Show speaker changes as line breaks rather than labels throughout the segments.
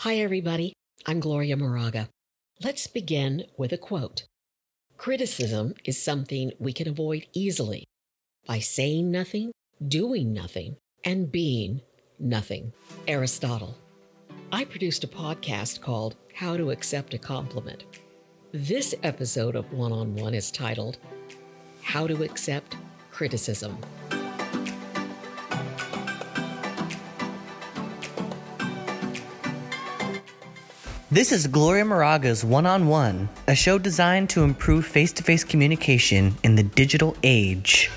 Hi, everybody. I'm Gloria Moraga. Let's begin with a quote Criticism is something we can avoid easily by saying nothing, doing nothing, and being nothing. Aristotle. I produced a podcast called How to Accept a Compliment. This episode of One on One is titled How to Accept Criticism.
This is Gloria Moraga's One on One, a show designed to improve face to face communication in the digital age.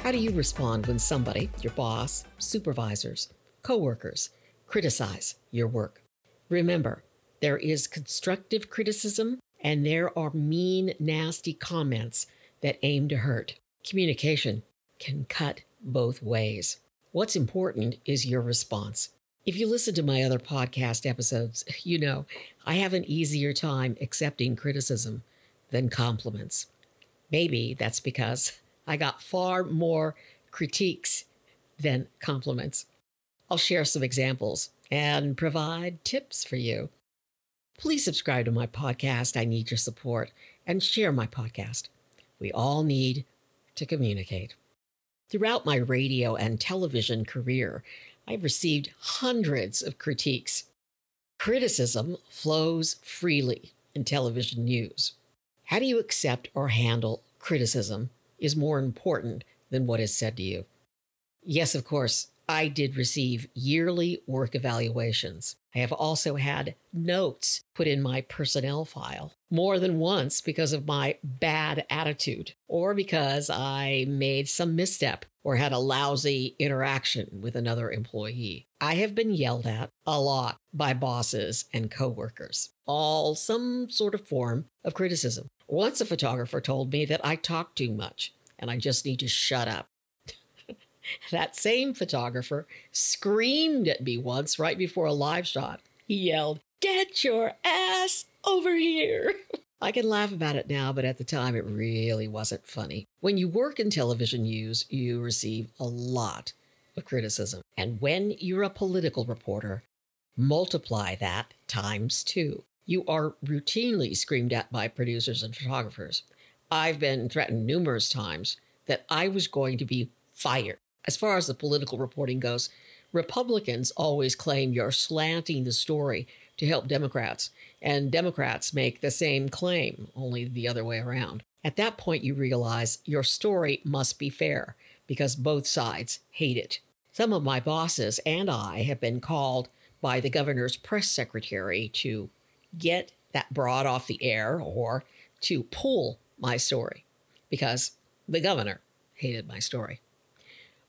How do you respond when somebody, your boss, supervisors, coworkers, criticize your work? Remember, there is constructive criticism and there are mean, nasty comments that aim to hurt. Communication can cut both ways. What's important is your response. If you listen to my other podcast episodes, you know I have an easier time accepting criticism than compliments. Maybe that's because I got far more critiques than compliments. I'll share some examples and provide tips for you. Please subscribe to my podcast. I need your support and share my podcast. We all need to communicate. Throughout my radio and television career, I've received hundreds of critiques. Criticism flows freely in television news. How do you accept or handle criticism is more important than what is said to you. Yes, of course, I did receive yearly work evaluations. I have also had notes put in my personnel file more than once because of my bad attitude or because I made some misstep or had a lousy interaction with another employee. I have been yelled at a lot by bosses and coworkers, all some sort of form of criticism. Once a photographer told me that I talk too much and I just need to shut up. that same photographer screamed at me once right before a live shot. He yelled, Get your ass over here. I can laugh about it now, but at the time it really wasn't funny. When you work in television news, you receive a lot of criticism. And when you're a political reporter, multiply that times two. You are routinely screamed at by producers and photographers. I've been threatened numerous times that I was going to be fired. As far as the political reporting goes, Republicans always claim you're slanting the story to help Democrats, and Democrats make the same claim, only the other way around. At that point, you realize your story must be fair because both sides hate it. Some of my bosses and I have been called by the governor's press secretary to get that broad off the air or to pull my story because the governor hated my story.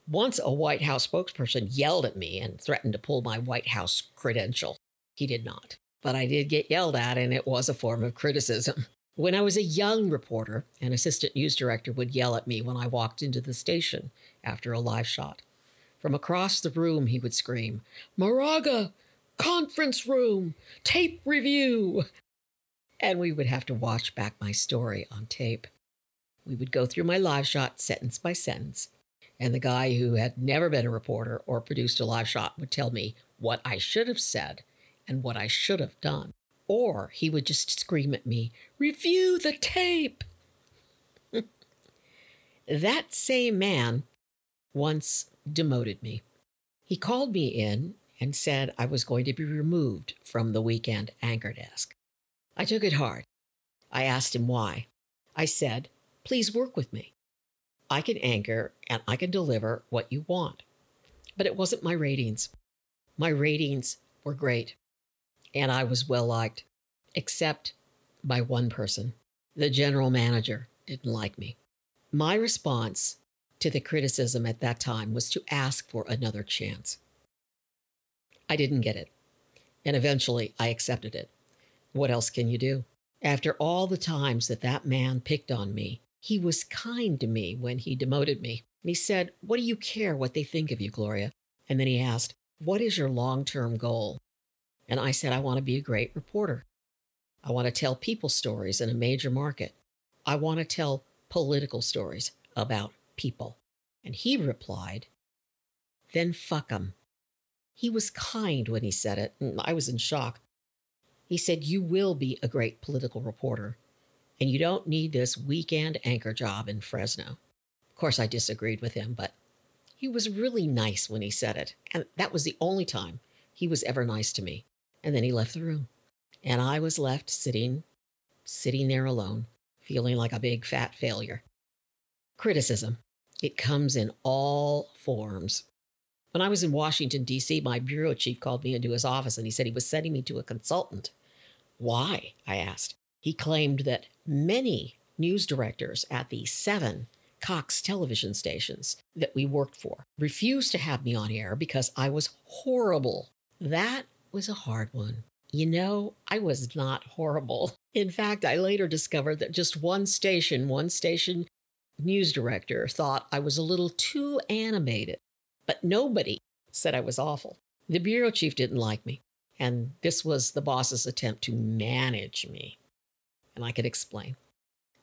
Once a White House spokesperson yelled at me and threatened to pull my White House credential. He did not. But I did get yelled at, and it was a form of criticism. When I was a young reporter, an assistant news director would yell at me when I walked into the station after a live shot. From across the room, he would scream, Moraga, conference room, tape review. And we would have to watch back my story on tape. We would go through my live shot sentence by sentence, and the guy who had never been a reporter or produced a live shot would tell me what I should have said and what I should have done. Or he would just scream at me, Review the tape! that same man once demoted me. He called me in and said I was going to be removed from the weekend anchor desk. I took it hard. I asked him why. I said, Please work with me. I can anchor and I can deliver what you want. But it wasn't my ratings. My ratings were great and I was well liked, except by one person. The general manager didn't like me. My response to the criticism at that time was to ask for another chance. I didn't get it, and eventually I accepted it. What else can you do? After all the times that that man picked on me, he was kind to me when he demoted me. He said, What do you care what they think of you, Gloria? And then he asked, What is your long term goal? And I said, I want to be a great reporter. I want to tell people stories in a major market. I want to tell political stories about people. And he replied, Then fuck 'em. He was kind when he said it, and I was in shock. He said, You will be a great political reporter, and you don't need this weekend anchor job in Fresno. Of course, I disagreed with him, but he was really nice when he said it, and that was the only time he was ever nice to me. And then he left the room, and I was left sitting, sitting there alone, feeling like a big fat failure. Criticism. It comes in all forms. When I was in Washington, D.C., my bureau chief called me into his office and he said he was sending me to a consultant. Why? I asked. He claimed that many news directors at the seven Cox television stations that we worked for refused to have me on air because I was horrible. That was a hard one. You know, I was not horrible. In fact, I later discovered that just one station, one station news director, thought I was a little too animated but nobody said I was awful. The bureau chief didn't like me, and this was the boss's attempt to manage me. And I could explain.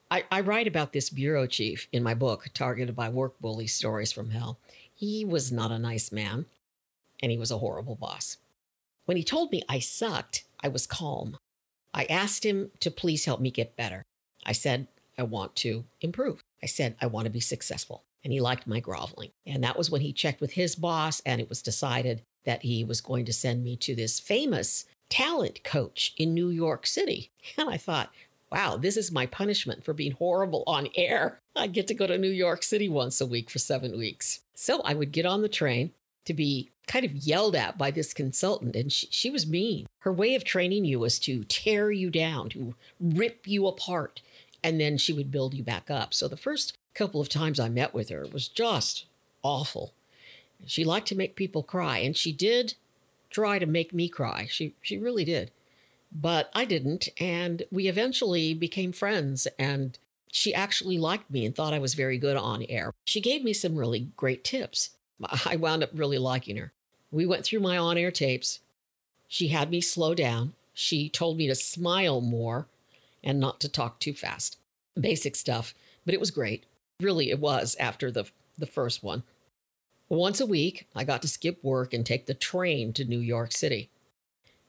I, I write about this bureau chief in my book, Targeted by Work Bully Stories from Hell. He was not a nice man, and he was a horrible boss. When he told me I sucked, I was calm. I asked him to please help me get better. I said, I want to improve. I said, I want to be successful and he liked my groveling. And that was when he checked with his boss, and it was decided that he was going to send me to this famous talent coach in New York City. And I thought, wow, this is my punishment for being horrible on air. I get to go to New York City once a week for seven weeks. So I would get on the train to be kind of yelled at by this consultant, and she, she was mean. Her way of training you was to tear you down, to rip you apart, and then she would build you back up. So the first couple of times I met with her was just awful. She liked to make people cry, and she did try to make me cry. She she really did. But I didn't, and we eventually became friends and she actually liked me and thought I was very good on air. She gave me some really great tips. I wound up really liking her. We went through my on air tapes. She had me slow down. She told me to smile more and not to talk too fast. Basic stuff, but it was great. Really, it was after the, the first one. Once a week, I got to skip work and take the train to New York City.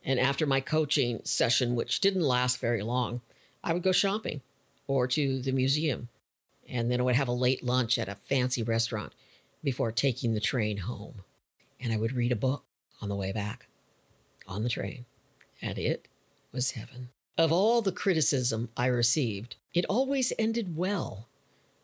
And after my coaching session, which didn't last very long, I would go shopping or to the museum. And then I would have a late lunch at a fancy restaurant before taking the train home. And I would read a book on the way back on the train. And it was heaven. Of all the criticism I received, it always ended well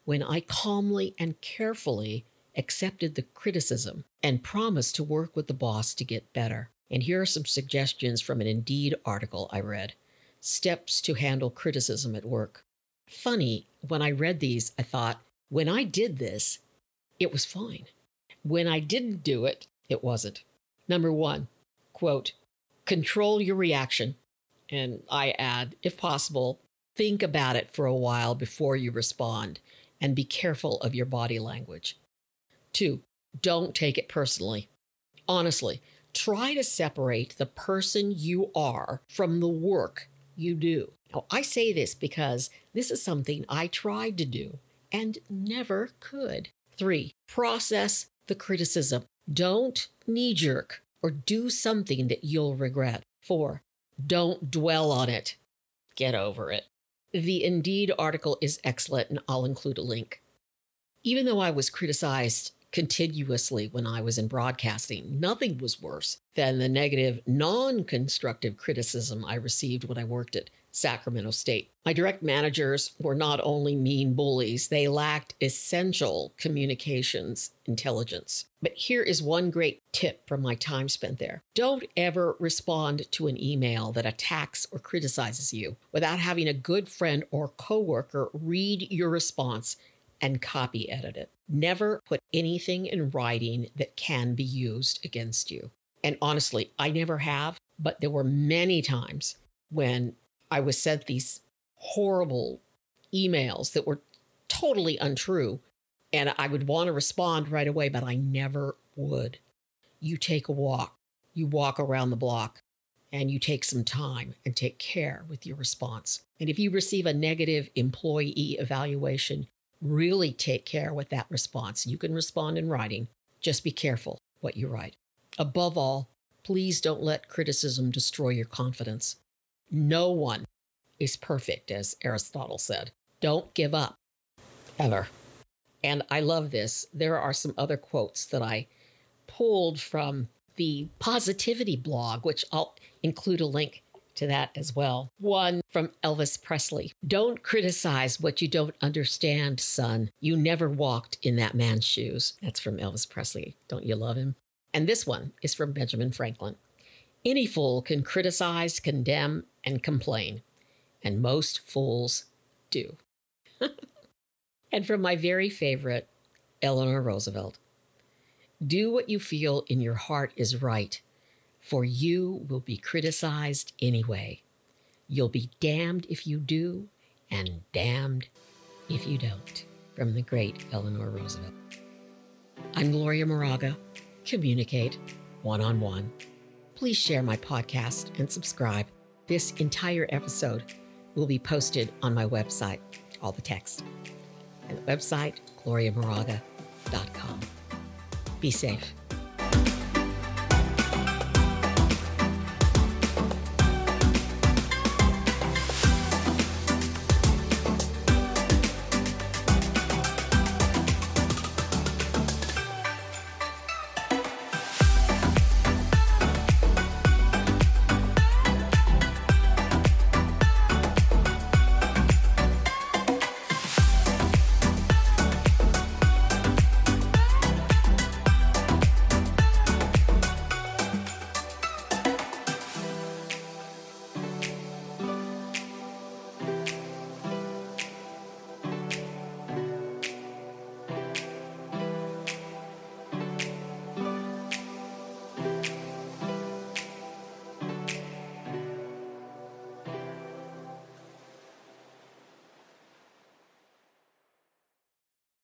when I calmly and carefully accepted the criticism and promised to work with the boss to get better. And here are some suggestions from an Indeed article I read Steps to handle criticism at work. Funny, when I read these, I thought, when I did this, it was fine. When I didn't do it, it wasn't. Number one, quote, control your reaction. And I add, if possible, think about it for a while before you respond and be careful of your body language. Two, don't take it personally. Honestly, try to separate the person you are from the work you do. Now, I say this because this is something I tried to do and never could. Three, process the criticism. Don't knee jerk or do something that you'll regret. Four, don't dwell on it. Get over it. The Indeed article is excellent, and I'll include a link. Even though I was criticized continuously when I was in broadcasting, nothing was worse than the negative, non constructive criticism I received when I worked at Sacramento State. My direct managers were not only mean bullies, they lacked essential communications intelligence. But here is one great tip from my time spent there don't ever respond to an email that attacks or criticizes you without having a good friend or coworker read your response and copy edit it. Never put anything in writing that can be used against you. And honestly, I never have, but there were many times when I was sent these horrible emails that were totally untrue. And I would want to respond right away, but I never would. You take a walk, you walk around the block, and you take some time and take care with your response. And if you receive a negative employee evaluation, Really take care with that response. You can respond in writing. Just be careful what you write. Above all, please don't let criticism destroy your confidence. No one is perfect, as Aristotle said. Don't give up, ever. And I love this. There are some other quotes that I pulled from the positivity blog, which I'll include a link to that as well. One from Elvis Presley Don't criticize what you don't understand, son. You never walked in that man's shoes. That's from Elvis Presley. Don't you love him? And this one is from Benjamin Franklin. Any fool can criticize, condemn, and complain, and most fools do. and from my very favorite, Eleanor Roosevelt Do what you feel in your heart is right for you will be criticized anyway. You'll be damned if you do, and damned if you don't. From the great Eleanor Roosevelt. I'm Gloria Moraga. Communicate one on one. Please share my podcast and subscribe. This entire episode will be posted on my website, all the text. And the website, gloriamoraga.com. Be safe.